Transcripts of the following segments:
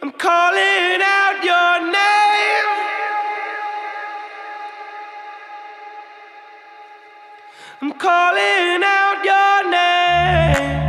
I'm calling out your name. I'm calling out your name.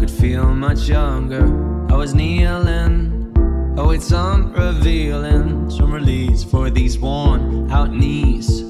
could feel much younger. I was kneeling, oh, await some revealing, some release for these worn out knees.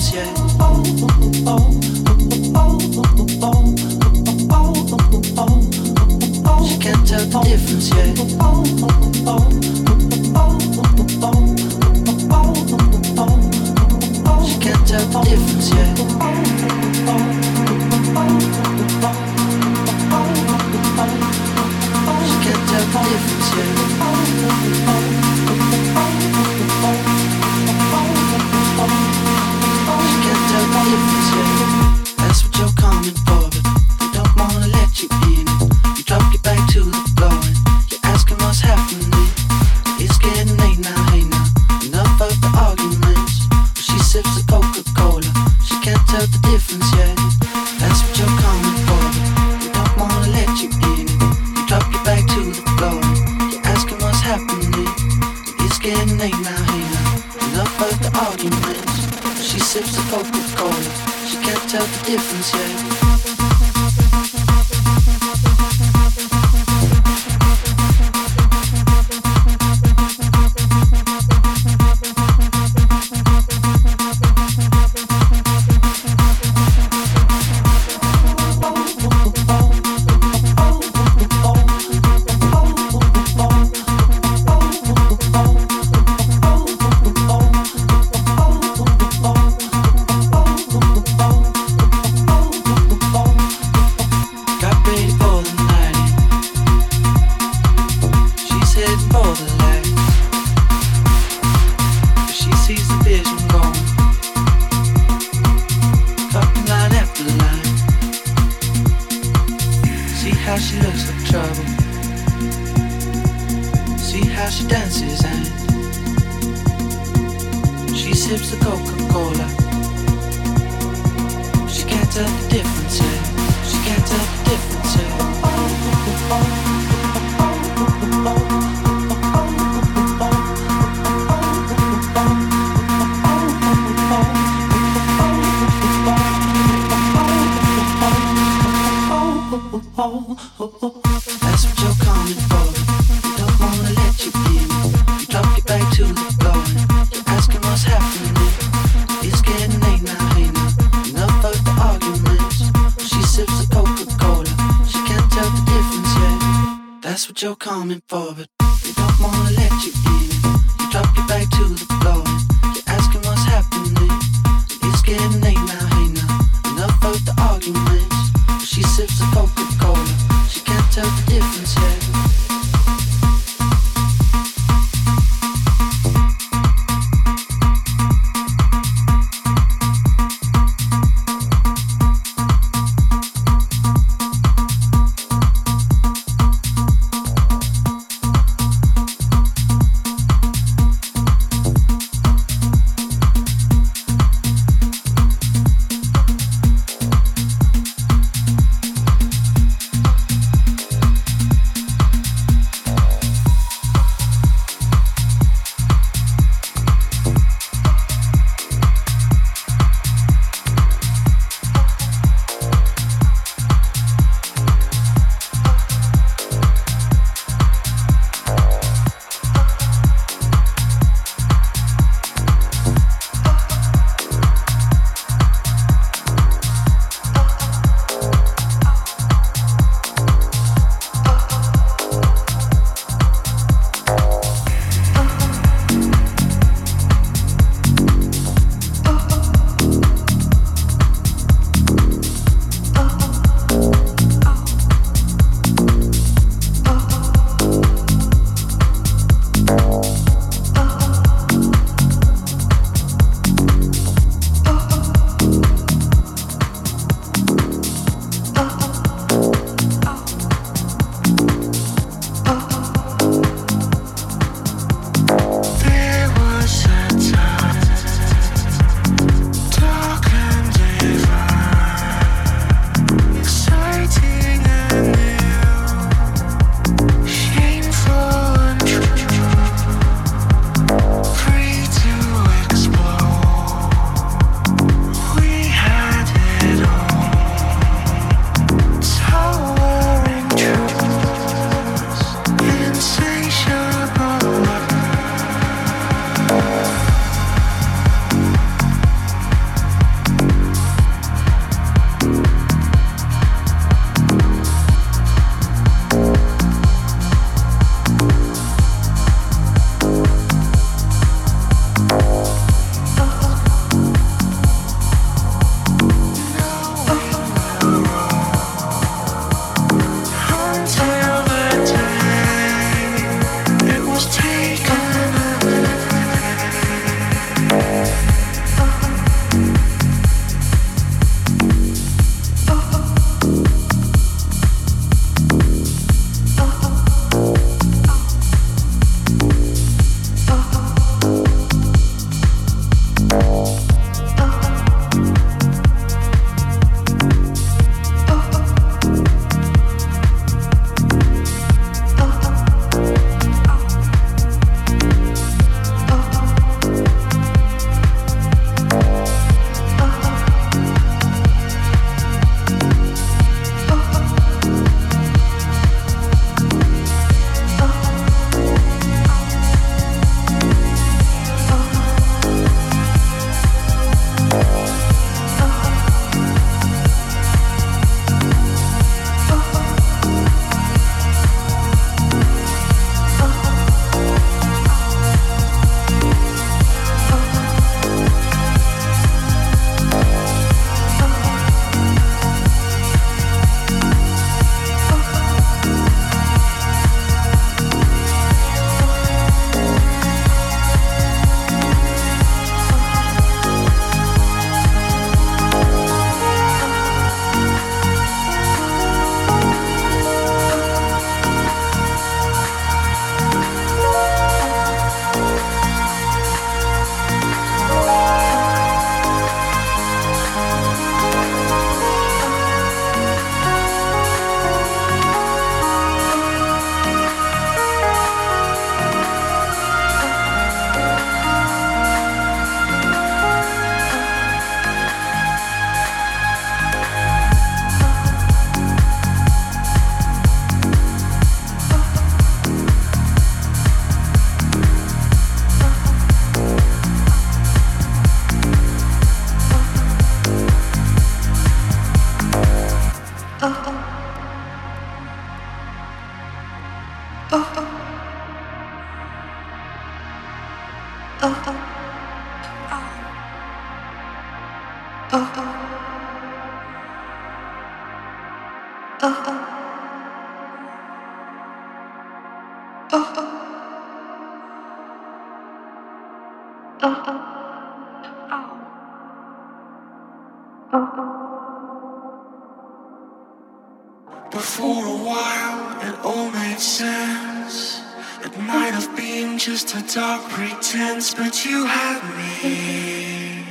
Dark pretense, but you had me,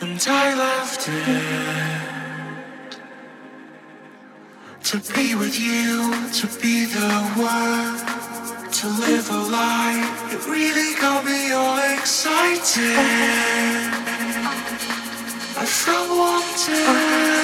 and I left it to be with you, to be the one, to live a life. It really got me all excited. I felt wanted.